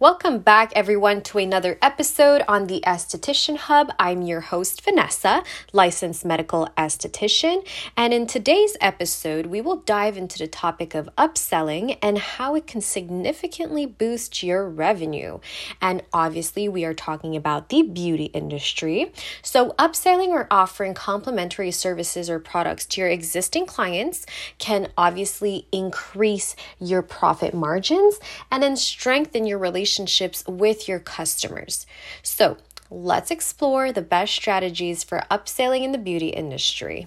Welcome back, everyone, to another episode on the Esthetician Hub. I'm your host, Vanessa, licensed medical esthetician. And in today's episode, we will dive into the topic of upselling and how it can significantly boost your revenue. And obviously, we are talking about the beauty industry. So, upselling or offering complimentary services or products to your existing clients can obviously increase your profit margins and then strengthen your relationship relationships with your customers. So, let's explore the best strategies for upselling in the beauty industry.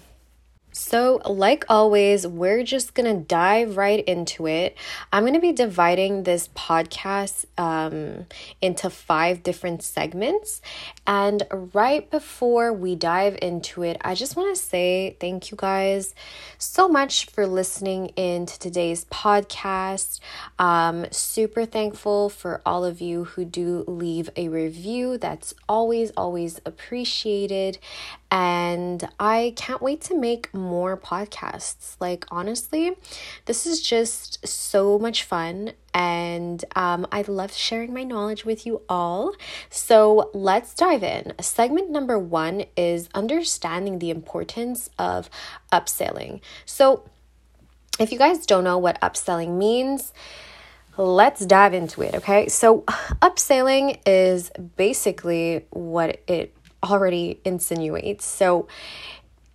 So, like always, we're just gonna dive right into it. I'm gonna be dividing this podcast um, into five different segments. And right before we dive into it, I just wanna say thank you guys so much for listening in to today's podcast. Um, super thankful for all of you who do leave a review. That's always, always appreciated. And I can't wait to make more podcasts. Like, honestly, this is just so much fun. And um, I love sharing my knowledge with you all. So let's dive in. Segment number one is understanding the importance of upselling. So, if you guys don't know what upselling means, let's dive into it, okay? So, upselling is basically what it already insinuates. So,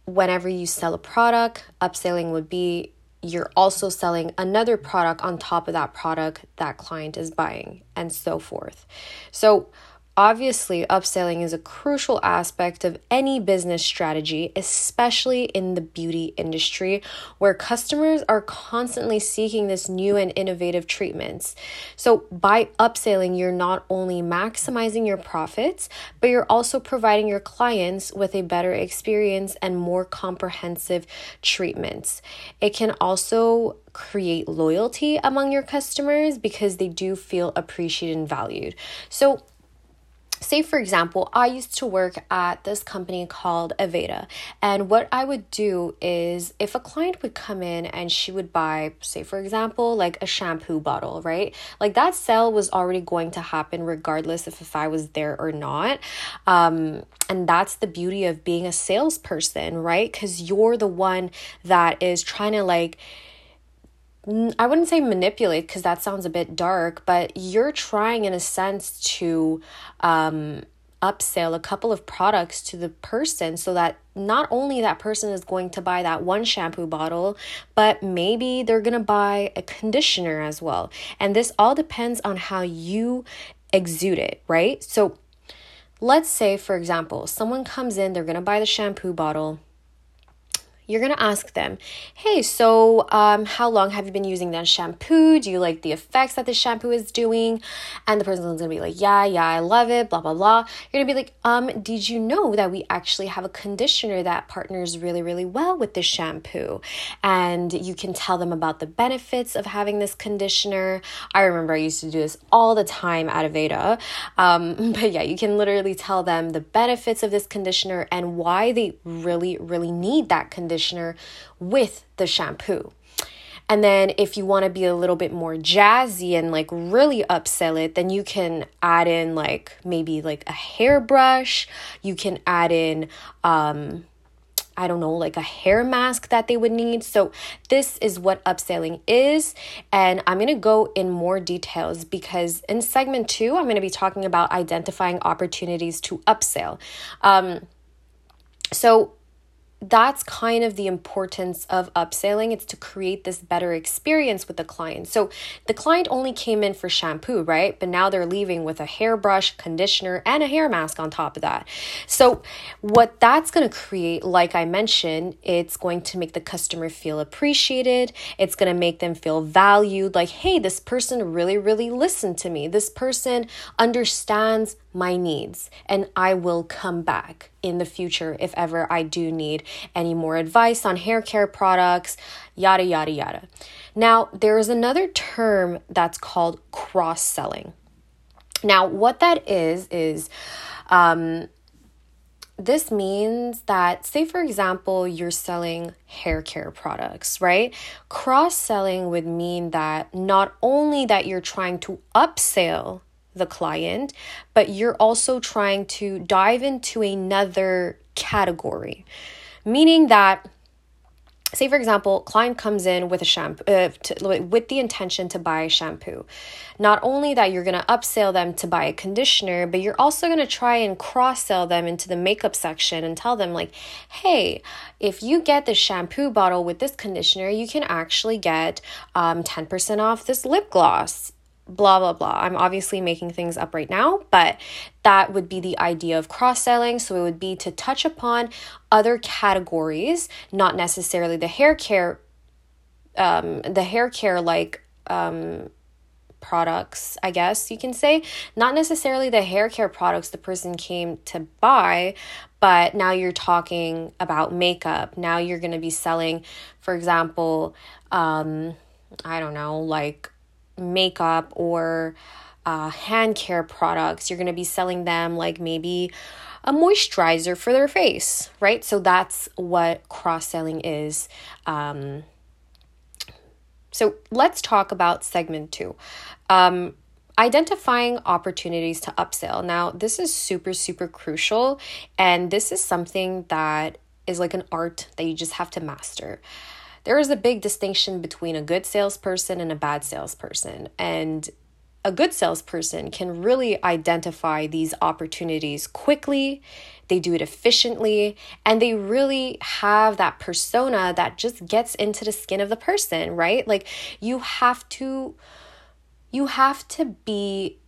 whenever you sell a product, upselling would be you're also selling another product on top of that product that client is buying, and so forth. So, Obviously, upselling is a crucial aspect of any business strategy, especially in the beauty industry, where customers are constantly seeking this new and innovative treatments. So, by upselling, you're not only maximizing your profits, but you're also providing your clients with a better experience and more comprehensive treatments. It can also create loyalty among your customers because they do feel appreciated and valued. So, say for example i used to work at this company called aveda and what i would do is if a client would come in and she would buy say for example like a shampoo bottle right? Like that sale was already going to happen regardless of if i was there or not. Um, and that's the beauty of being a salesperson right? Because you're the one that is trying to like I wouldn't say manipulate because that sounds a bit dark, but you're trying in a sense to um, upsell a couple of products to the person so that not only that person is going to buy that one shampoo bottle, but maybe they're going to buy a conditioner as well. And this all depends on how you exude it, right? So let's say, for example, someone comes in, they're going to buy the shampoo bottle you're going to ask them, hey, so um, how long have you been using that shampoo? Do you like the effects that the shampoo is doing? And the person's going to be like, yeah, yeah, I love it, blah, blah, blah. You're going to be like, um, did you know that we actually have a conditioner that partners really, really well with this shampoo? And you can tell them about the benefits of having this conditioner. I remember I used to do this all the time at Aveda. Um, but yeah, you can literally tell them the benefits of this conditioner and why they really, really need that conditioner conditioner with the shampoo. And then if you want to be a little bit more jazzy and like really upsell it, then you can add in like maybe like a hairbrush. You can add in um I don't know, like a hair mask that they would need. So, this is what upselling is. And I'm going to go in more details because in segment two, I'm going to be talking about identifying opportunities to upsell. Um, so, that's kind of the importance of upselling. It's to create this better experience with the client. So the client only came in for shampoo, right? But now they're leaving with a hairbrush, conditioner, and a hair mask on top of that. So what that's going to create, like I mentioned, it's going to make the customer feel appreciated. It's going to make them feel valued. Like, hey, this person really, really listened to me. This person understands my needs and I will come back in the future if ever I do need any more advice on hair care products, yada, yada, yada. Now, there is another term that's called cross selling. Now, what that is, is um, this means that, say, for example, you're selling hair care products, right? Cross selling would mean that not only that you're trying to upsell the client, but you're also trying to dive into another category, meaning that say for example client comes in with a shampoo uh, to, with the intention to buy shampoo. Not only that you're going to upsell them to buy a conditioner but you're also going to try and cross sell them into the makeup section and tell them like hey if you get the shampoo bottle with this conditioner you can actually get um, 10% off this lip gloss blah blah blah. I'm obviously making things up right now, but that would be the idea of cross selling. So it would be to touch upon other categories, not necessarily the hair care, um, the hair care like um, products, I guess you can say. Not necessarily the hair care products the person came to buy, but now you're talking about makeup. Now you're going to be selling, for example, um, I don't know, like makeup or uh, hand care products, you're going to be selling them like maybe a moisturizer for their face, right? So that's what cross selling is. Um, so let's talk about segment two. Um, identifying opportunities to upsell. Now, this is super, super crucial, and this is something that is like an art that you just have to master there is a big distinction between a good salesperson and a bad salesperson. And a good salesperson can really identify these opportunities quickly, they do it efficiently, and they really have that persona that just gets into the skin of the person, right? Like you have to you have to be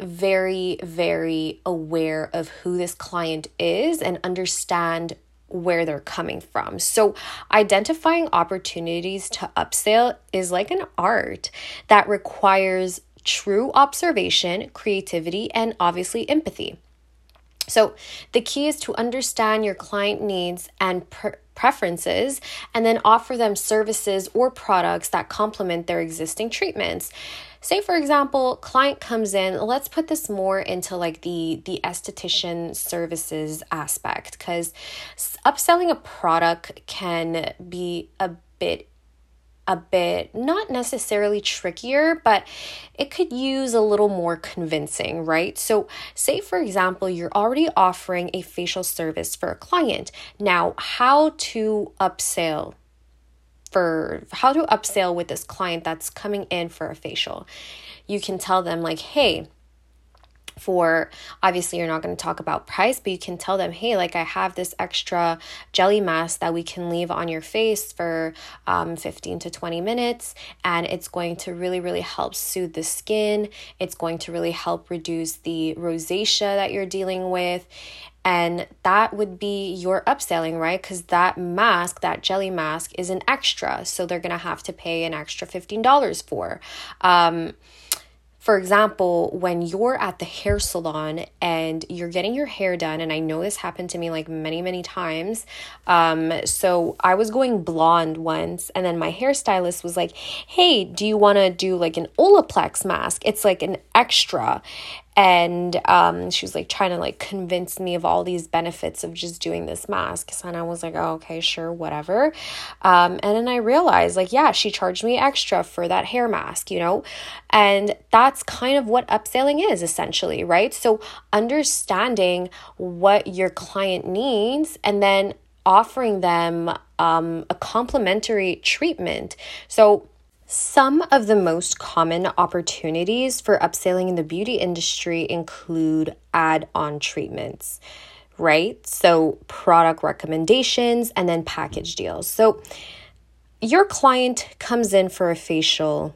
very very aware of who this client is and understand where they're coming from. So, identifying opportunities to upsell is like an art that requires true observation, creativity, and obviously empathy. So, the key is to understand your client needs and pre- preferences and then offer them services or products that complement their existing treatments say for example client comes in let's put this more into like the the esthetician services aspect because upselling a product can be a bit a bit not necessarily trickier, but it could use a little more convincing, right? So, say for example, you're already offering a facial service for a client. Now, how to upsell for how to upsell with this client that's coming in for a facial. You can tell them, like, hey, for obviously you're not going to talk about price but you can tell them hey like i have this extra jelly mask that we can leave on your face for um, 15 to 20 minutes and it's going to really really help soothe the skin it's going to really help reduce the rosacea that you're dealing with and that would be your upselling, right? Because that mask, that jelly mask, is an extra. So they're going to have to pay an extra $15 for. Um, for example, when you're at the hair salon and you're getting your hair done, and I know this happened to me like many, many times. Um, so I was going blonde once, and then my hairstylist was like, Hey, do you want to do like an Olaplex mask? It's like an extra and um, she was like trying to like convince me of all these benefits of just doing this mask. And i was like oh, okay sure whatever. Um, and then i realized like yeah she charged me extra for that hair mask you know? And that's kind of what upselling is essentially right? So understanding what your client needs and then offering them um, a complimentary treatment. So some of the most common opportunities for upselling in the beauty industry include add on treatments, right? So, product recommendations and then package deals. So, your client comes in for a facial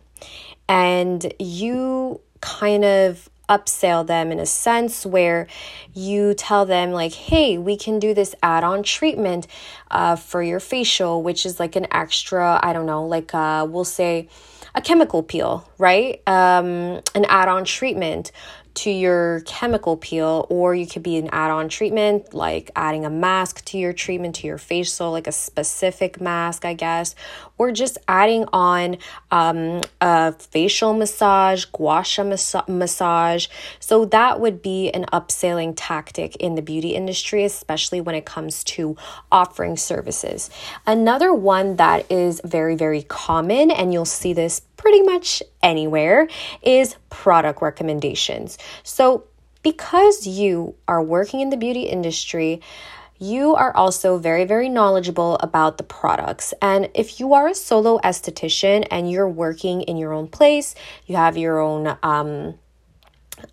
and you kind of upsell them in a sense where you tell them like hey we can do this add-on treatment uh, for your facial which is like an extra i don't know like uh, we'll say a chemical peel right? Um, an add-on treatment to your chemical peel, or you could be an add on treatment, like adding a mask to your treatment, to your facial, like a specific mask, I guess, or just adding on um, a facial massage, gua sha mas- massage. So that would be an upselling tactic in the beauty industry, especially when it comes to offering services. Another one that is very, very common, and you'll see this pretty much anywhere is product recommendations. So, because you are working in the beauty industry, you are also very, very knowledgeable about the products. And if you are a solo esthetician and you're working in your own place, you have your own, um,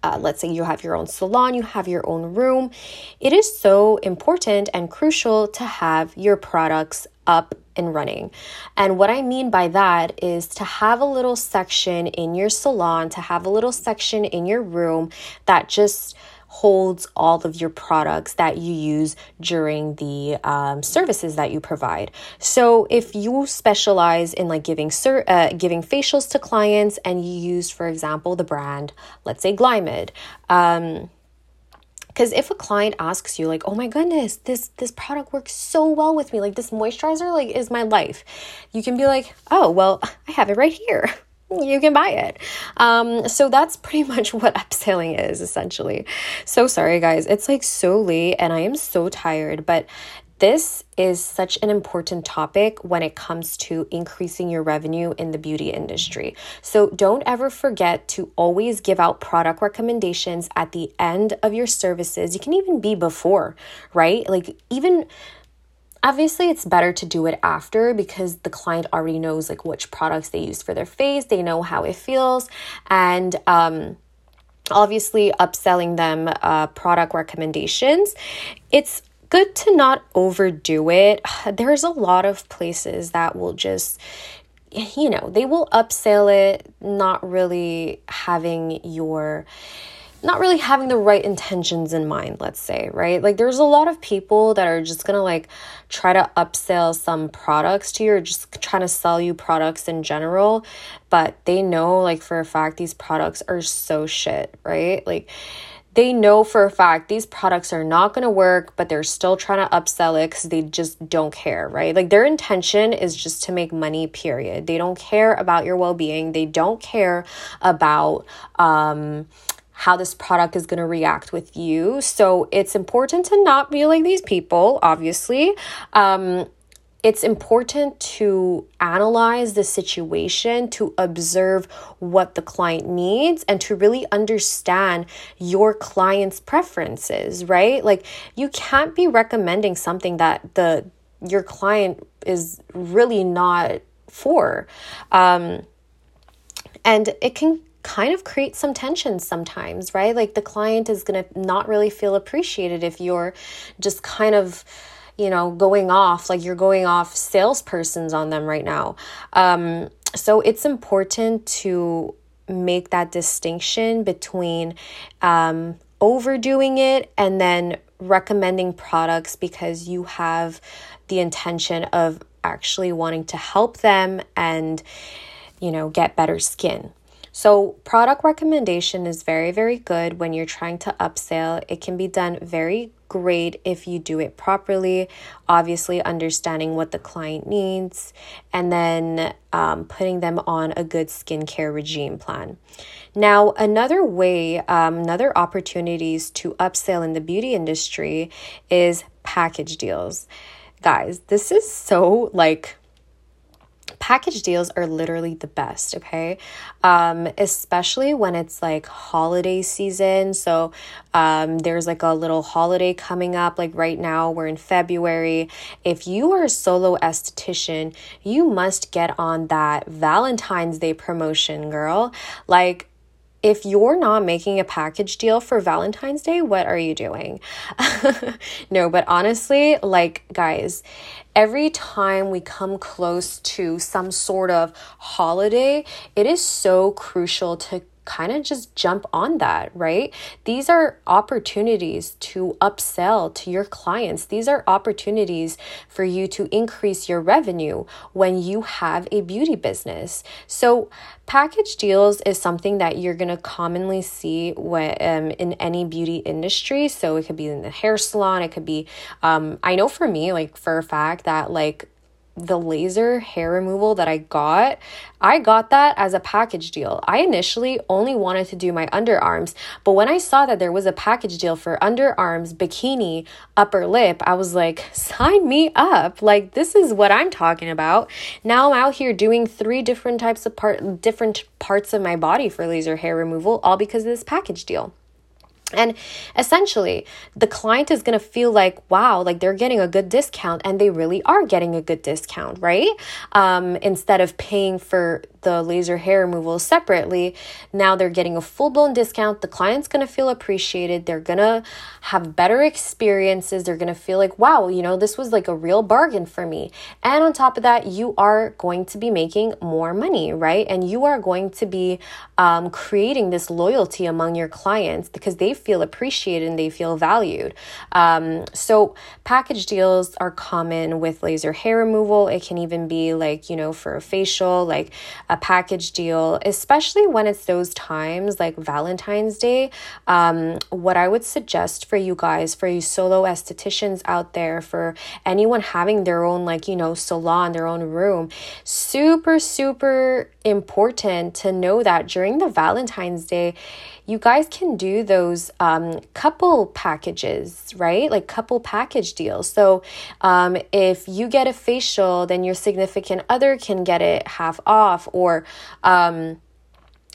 uh, let's say you have your own salon, you have your own room, it is so important and crucial to have your products up and running. And what I mean by that is to have a little section in your salon, to have a little section in your room that just holds all of your products that you use during the um, services that you provide. So if you specialize in like giving ser- uh, giving facials to clients and you use, for example, the brand, let's say GlyMed. Um, because if a client asks you like oh my goodness this this product works so well with me like this moisturizer like is my life you can be like oh well i have it right here you can buy it. Um, so that's pretty much what upselling is essentially. So sorry, guys. It's like so late and I am so tired, but this is such an important topic when it comes to increasing your revenue in the beauty industry. So don't ever forget to always give out product recommendations at the end of your services. You can even be before, right? Like, even Obviously, it's better to do it after because the client already knows like which products they use for their face, they know how it feels, and um, obviously upselling them uh, product recommendations. It's good to not overdo it. There's a lot of places that will just you know, they will upsell it, not really having your not really having the right intentions in mind, let's say, right? Like there's a lot of people that are just gonna like try to upsell some products to you or just trying to sell you products in general, but they know like for a fact these products are so shit, right? Like they know for a fact these products are not going to work, but they're still trying to upsell it because they just don't care, right? Like their intention is just to make money, period. They don't care about your well being. They don't care about, um, how this product is going to react with you. So it's important to not be like these people, obviously. Um, it's important to analyze the situation, to observe what the client needs, and to really understand your client's preferences, right? Like you can't be recommending something that the your client is really not for. Um, and it can kind of create some tension sometimes, right? Like the client is going to not really feel appreciated if you're just kind of you know going off like you're going off salespersons on them right now. Um, so it's important to make that distinction between um, overdoing it and then recommending products because you have the intention of actually wanting to help them and you know get better skin so, product recommendation is very, very good when you're trying to upsell. It can be done very great if you do it properly, obviously, understanding what the client needs, and then um, putting them on a good skincare regime plan. Now, another way, um, another opportunities to upsell in the beauty industry is package deals. Guys, this is so like package deals are literally the best, okay? Um, especially when it's like holiday season. So um, there's like a little holiday coming up, like right now, we're in February. If you are a solo esthetician, you must get on that Valentine's Day promotion, girl. Like, if you're not making a package deal for Valentine's Day, what are you doing? no, but honestly, like, guys, every time we come close to some sort of holiday, it is so crucial to kind of just jump on that, right? These are opportunities to upsell to your clients. These are opportunities for you to increase your revenue when you have a beauty business. So, package deals is something that you're going to commonly see when, um, in any beauty industry. So, it could be in the hair salon, it could be, um, I know for me, like for a fact that, like, the laser hair removal that I got, I got that as a package deal. I initially only wanted to do my underarms, but when I saw that there was a package deal for underarms, bikini, upper lip, I was like, sign me up. Like, this is what I'm talking about. Now I'm out here doing three different types of part, different parts of my body for laser hair removal, all because of this package deal. And essentially, the client is going to feel like, wow, like they're getting a good discount, and they really are getting a good discount, right? Um, instead of paying for the laser hair removal separately, now they're getting a full blown discount. The client's to feel appreciated. They're to have better experiences. They're to feel like, wow, you know, this was like a real bargain for me. And on top of that, you are going to be making more money, right? And you are going to be um, creating this loyalty among your clients because they feel appreciated and they feel valued. Um, so, package deals are common with laser hair removal. It can even be like, you know, for a facial, like, a package deal, especially when it's those times like Valentine's Day. Um, what I would suggest for you guys, for you solo estheticians out there, for anyone having their own, like, you know, salon, their own room, super, super important to know that during the Valentine's Day, you guys can do those um, couple packages, right? Like couple package deals. So um, if you get a facial, then your significant other can get it half off, or um,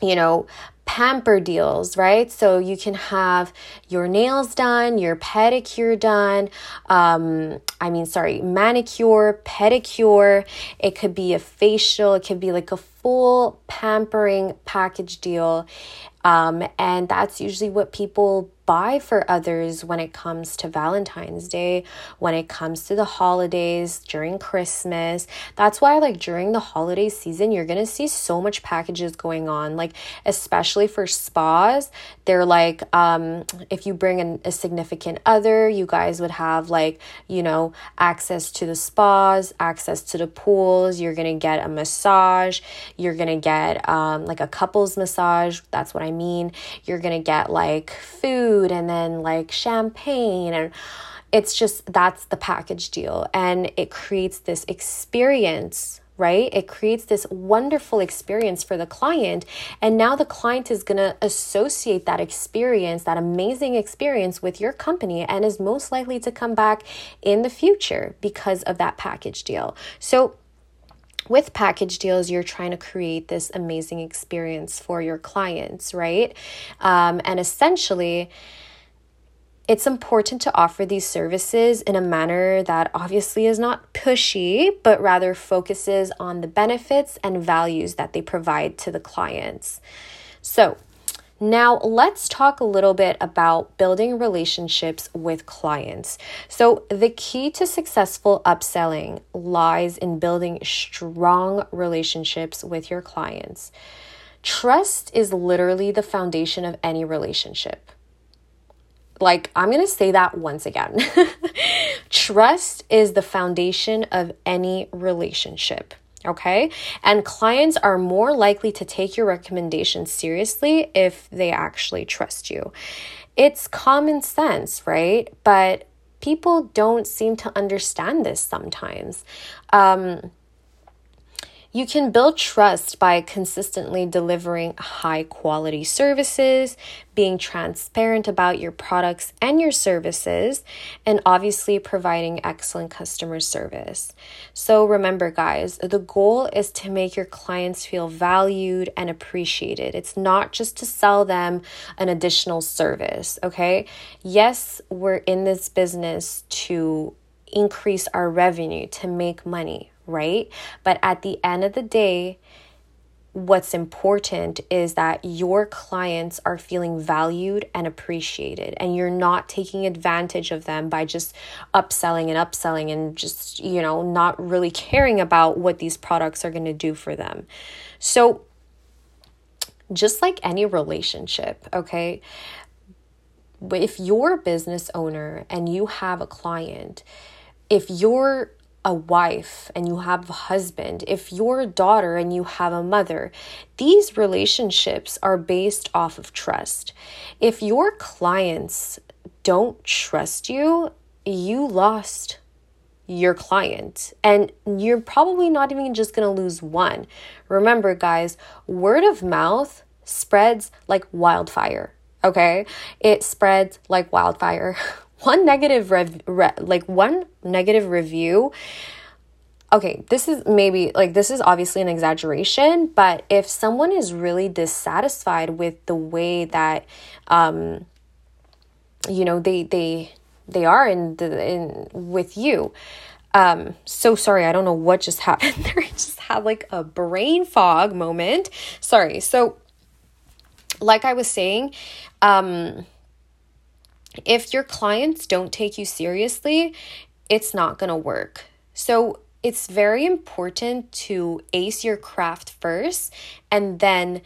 you know, pamper deals, right? So you can have your nails done, your pedicure done. Um, I mean, sorry, manicure, pedicure. It could be a facial. It could be like a full pampering package deal. Um, and that's usually what people buy for others when it comes to Valentine's Day, when it comes to the holidays, during Christmas. That's why, like, during the holiday season, you're gonna see so much packages going on, like, especially for spas. They're like, um, if you bring in a significant other, you guys would have, like, you know, access to the spas, access to the pools. You're gonna get a massage. You're gonna get, um, like, a couples massage. That's what I mean. You're gonna get, like, food food and then like champagne and it's just that's the package deal and it creates this experience right? It creates this wonderful experience for the client. And now the client is going to associate that experience, that amazing experience with your company, and is most likely to come back in the future because of that package deal. So, with package deals, you're trying to create this amazing experience for your clients, right? Um, and essentially, it's important to offer these services in a manner that obviously is not pushy, but rather focuses on the benefits and values that they provide to the clients. So, now, let's talk a little bit about building relationships with clients. So, the key to successful upselling lies in building strong relationships with your clients. Trust is literally the foundation of any relationship. Like, I'm going to say that once again. Trust is the foundation of any relationship. Okay. And clients are more likely to take your recommendations seriously if they actually trust you. It's common sense, right? But people don't seem to understand this sometimes. Um, you can build trust by consistently delivering high quality services, being transparent about your products and your services, and obviously providing excellent customer service. So remember, guys, the goal is to make your clients feel valued and appreciated. It's not just to sell them an additional service, okay? Yes, we're in this business to increase our revenue, to make money, right? But at the end of the day, what's important is that your clients are feeling valued and appreciated and you're not taking advantage of them by just upselling and upselling and just you know not really caring about what these products are going to do for them so just like any relationship okay if you're a business owner and you have a client if you're a wife and you have a husband, if you're a daughter and you have a mother, these relationships are based off of trust. If your clients don't trust you, you lost. your client. And you're probably not even just going to lose one. Remember, guys, word of mouth spreads like wildfire. Okay? It spreads like wildfire. one negative rev- re- like one negative review okay, this is maybe like this is obviously an exaggeration, but if someone is really dissatisfied with the way that um you know they they they are in the in with you um so sorry i don't know what just happened there. I just had like a brain fog moment. Sorry so like i was saying um if your clients don't take you seriously it's not going to work so it's very important to ace your craft first and then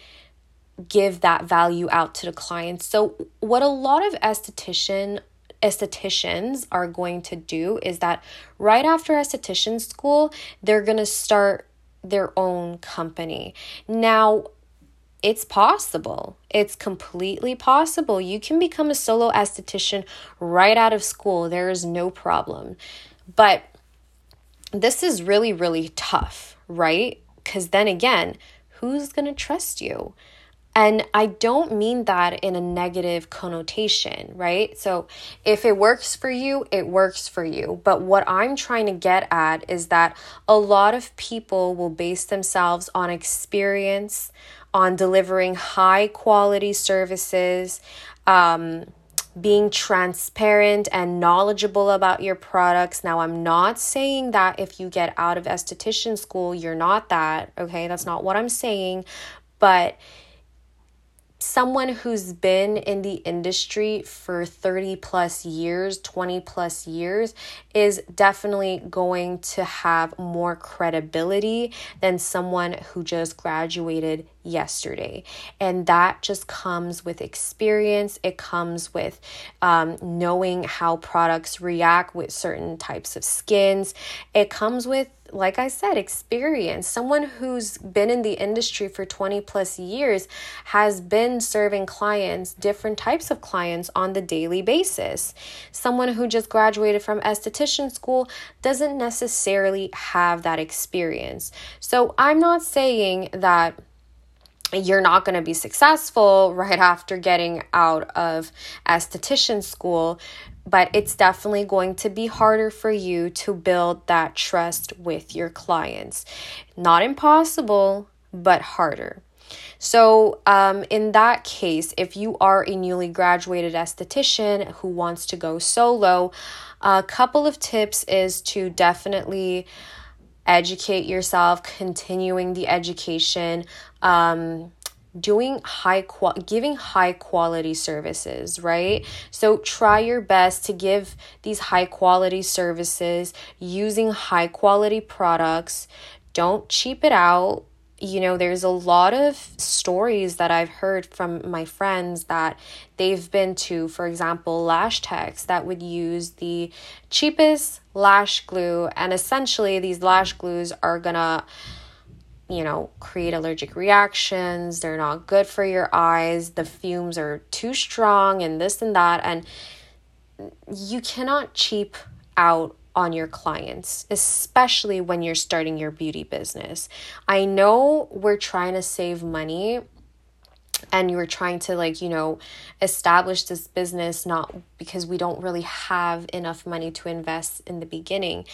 give that value out to the clients. So what a lot of esthetician estheticians are going to do is that right after esthetician school, they're going to start their own company. Now, it's possible. It's completely possible. You can become a solo esthetician right out of school. There is no problem. But this is really, really tough, right? Because then again, who's going to trust you? And I don't mean that in a negative connotation, right? So if it works for you, it works for you. But what I'm trying to get at is that a lot of people will base themselves on experience, on delivering high quality services, um, being transparent and knowledgeable about your products. Now, I'm not saying that if you get out of esthetician school, you're not that, okay? That's not what I'm saying. But someone who's been in the industry for 30 plus years, 20 plus years, is definitely going to have more credibility than someone who just graduated yesterday. And that just comes with experience, it comes with um, knowing how products react with certain types of skins, it comes with like I said, experience. Someone who's been in the industry for 20 plus years has been serving clients, different types of clients on the daily basis. Someone who just graduated from esthetician school doesn't necessarily have that experience. So I'm not saying that you're not going to be successful right after getting out of esthetician school but it's definitely going to be harder for you to build that trust with your clients. Not impossible, but harder. So, um, in that case, if you are a newly graduated esthetician who wants to go solo, a couple of tips is to definitely educate yourself, continuing the education. Um, doing high qual giving high quality services right so try your best to give these high quality services using high quality products don't cheap it out you know there's a lot of stories that i've heard from my friends that they've been to for example lash techs that would use the cheapest lash glue and essentially these lash glues are gonna you know, create allergic reactions. They're not good for your eyes. The fumes are too strong and this and that. And you cannot cheap out on your clients, especially when you're starting your beauty business. I know we're trying to save money and you were trying to like you know establish this business not because we don't really have enough money to invest in the beginning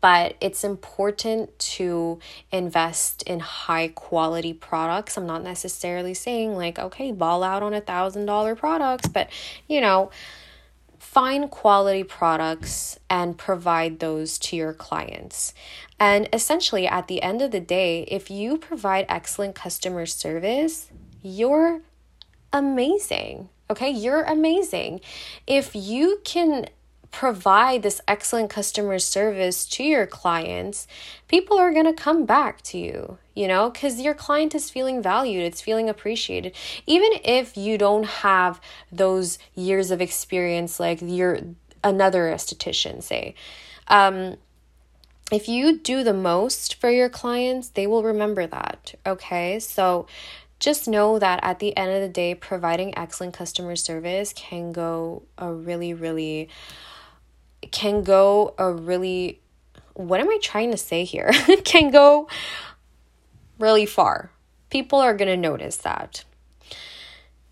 but it's important to invest in high quality products i'm not necessarily saying like okay ball out on a thousand dollar products but you know find quality products and provide those to your clients. And essentially, at the end of the day, if you provide excellent customer service, you're amazing. Okay, you're amazing. If you can provide this excellent customer service to your clients, people are going to come back to you, you know, because your client is feeling valued, it's feeling appreciated. Even if you don't have those years of experience like you're another esthetician, say. Um, if you do the most for your clients, they will remember that. Okay. So just know that at the end of the day, providing excellent customer service can go a really, really, can go a really what am I trying to say here? can go really far. People are going to notice that.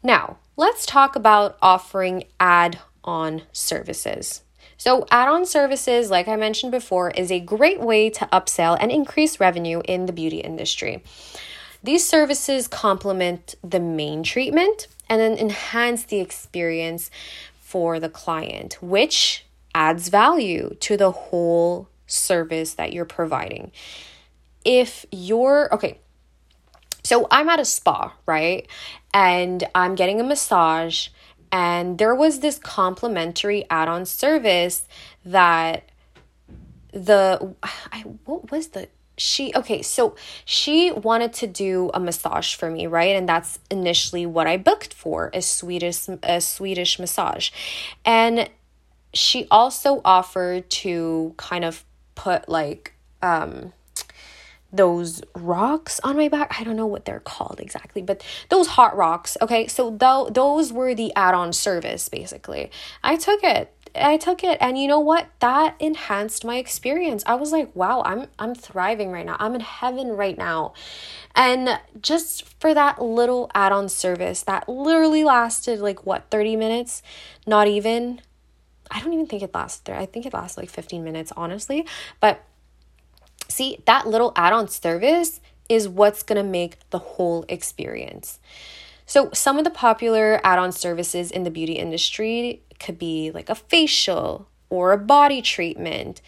Now, let's talk about offering add on services. So, add on services, like I mentioned before, is a great way to upsell and increase revenue in the beauty industry. These services complement the main treatment and then enhance the experience for the client, which adds value to the whole service that you're providing. If you're okay, so I'm at a spa, right? And I'm getting a massage and there was this complimentary add-on service that the I what was the she okay so she wanted to do a massage for me right? And that's initially what i booked for a swedish a swedish massage. And she also offered to kind of put like um those rocks on my back. I don't know what they're called exactly, but those hot rocks. Okay, so th- those were the add-on service basically. I took it. I took it and you know what? That enhanced my experience. I was like, "Wow, I'm I'm thriving right now. I'm in heaven right now." And just for that little add-on service that literally lasted like what, 30 minutes? Not even. I don't even think it lasted. I think it lasted like 15 minutes, honestly. But See, that little add on service is what's to make the whole experience. So, some of the popular add on services in the beauty industry could be like a facial or a body treatment,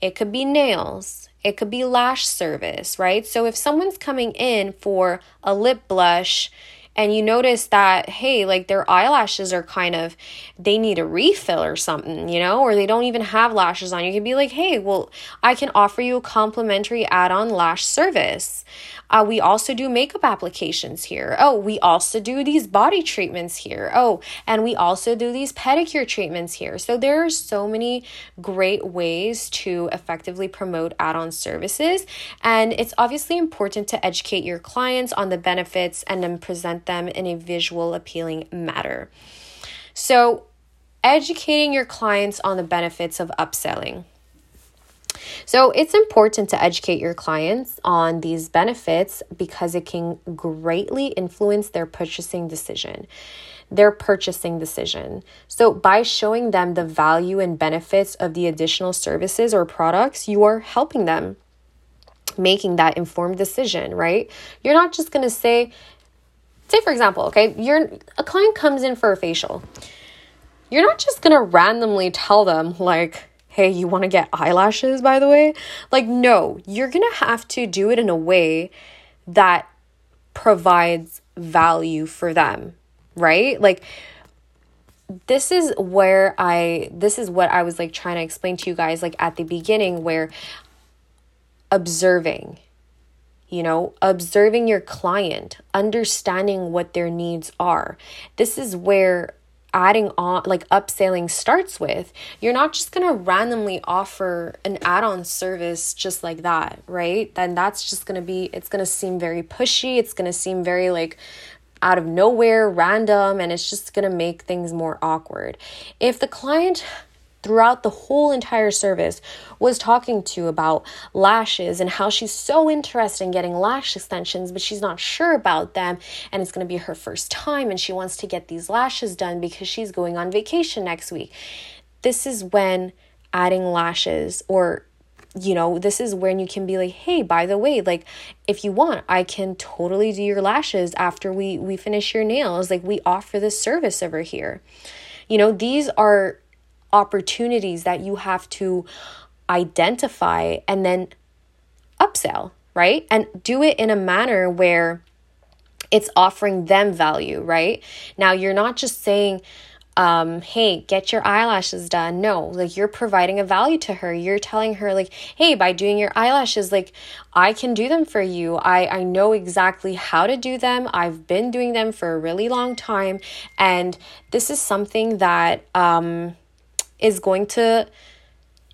it could be nails, it could be lash service, right? So, if someone's coming in for a lip blush, and you notice that hey like their eyelashes are kind of they need a refill or something you know or they don't even have lashes on you can be like hey well i can offer you a complimentary add-on lash service uh, we also do makeup applications here. Oh, we also do these body treatments here. Oh, and we also do these pedicure treatments here. So there are so many great ways to effectively promote add on services. And it's obviously important to educate your clients on the benefits and then present them in a visual, appealing manner. So, educating your clients on the benefits of upselling. So it's important to educate your clients on these benefits because it can greatly influence their purchasing decision. Their purchasing decision. So, by showing them the value and benefits of the additional services or products, you are helping them making that informed decision, right? You're not just going to say, say for example, okay, you're a client comes in for a facial. You're not just to randomly tell them like, hey, you want to get eyelashes, by the way? Like, no, you're to have to do it in a way that provides value for them, right? Like, this is where I, this is what I was like trying to explain to you guys, like at the beginning, where observing, you know, observing your client, understanding what their needs are. This is where adding on like upselling starts with. You're not just going to randomly offer an add-on service just like that right? Then that's just going to be it's going to seem very pushy. It's going to seem very like out of nowhere random and it's just going to make things more awkward. If the client throughout the whole entire service was talking to about lashes and how she's so interested in getting lash extensions, but she's not sure about them. And it's going to be her first time, and she wants to get these lashes done because she's going on vacation next week. This is when adding lashes or you know, this is when you can be like, "Hey, by the way, like if you want, I can totally do your lashes after we we finish your nails. Like we offer this service over here." You know, these are opportunities that you have to identify and then upsell, right? And do it in a manner where it's offering them value, right? Now, you're not just saying, um, hey, get your eyelashes done. No, like you're providing a value to her. You're telling her, like, hey, by doing your eyelashes, like I can do them for you. I, I know exactly how to do them. I've been doing them for a really long time. And this is something that um is going to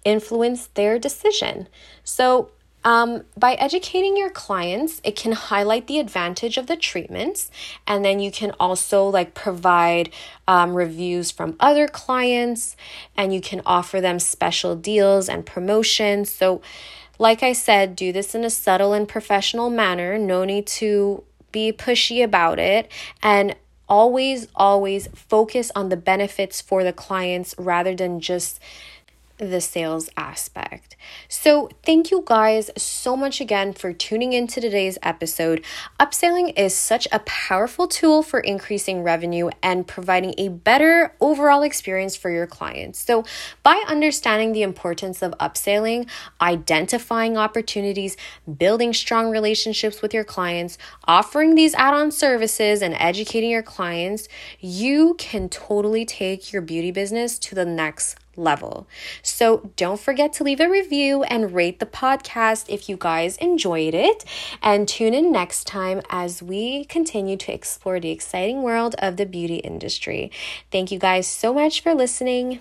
influence their decision. So, Um, by educating your clients, it can highlight the advantage of the treatments, and then you can also like provide um, reviews from other clients, and you can offer them special deals and promotions. So, like I said, do this in a subtle and professional manner. No need to be pushy about it, and always, always focus on the benefits for the clients rather than just the sales aspect. So, thank you guys so much again for tuning into today's episode. Upselling is such a powerful tool for increasing revenue and providing a better overall experience for your clients. So, by understanding the importance of upselling, identifying opportunities, building strong relationships with your clients, offering these add on services, and educating your clients, you can totally take your beauty business to the next level. So don't forget to leave a review and rate the podcast if you guys enjoyed it. And tune in next time as we continue to explore the exciting world of the beauty industry. Thank you guys so much for listening.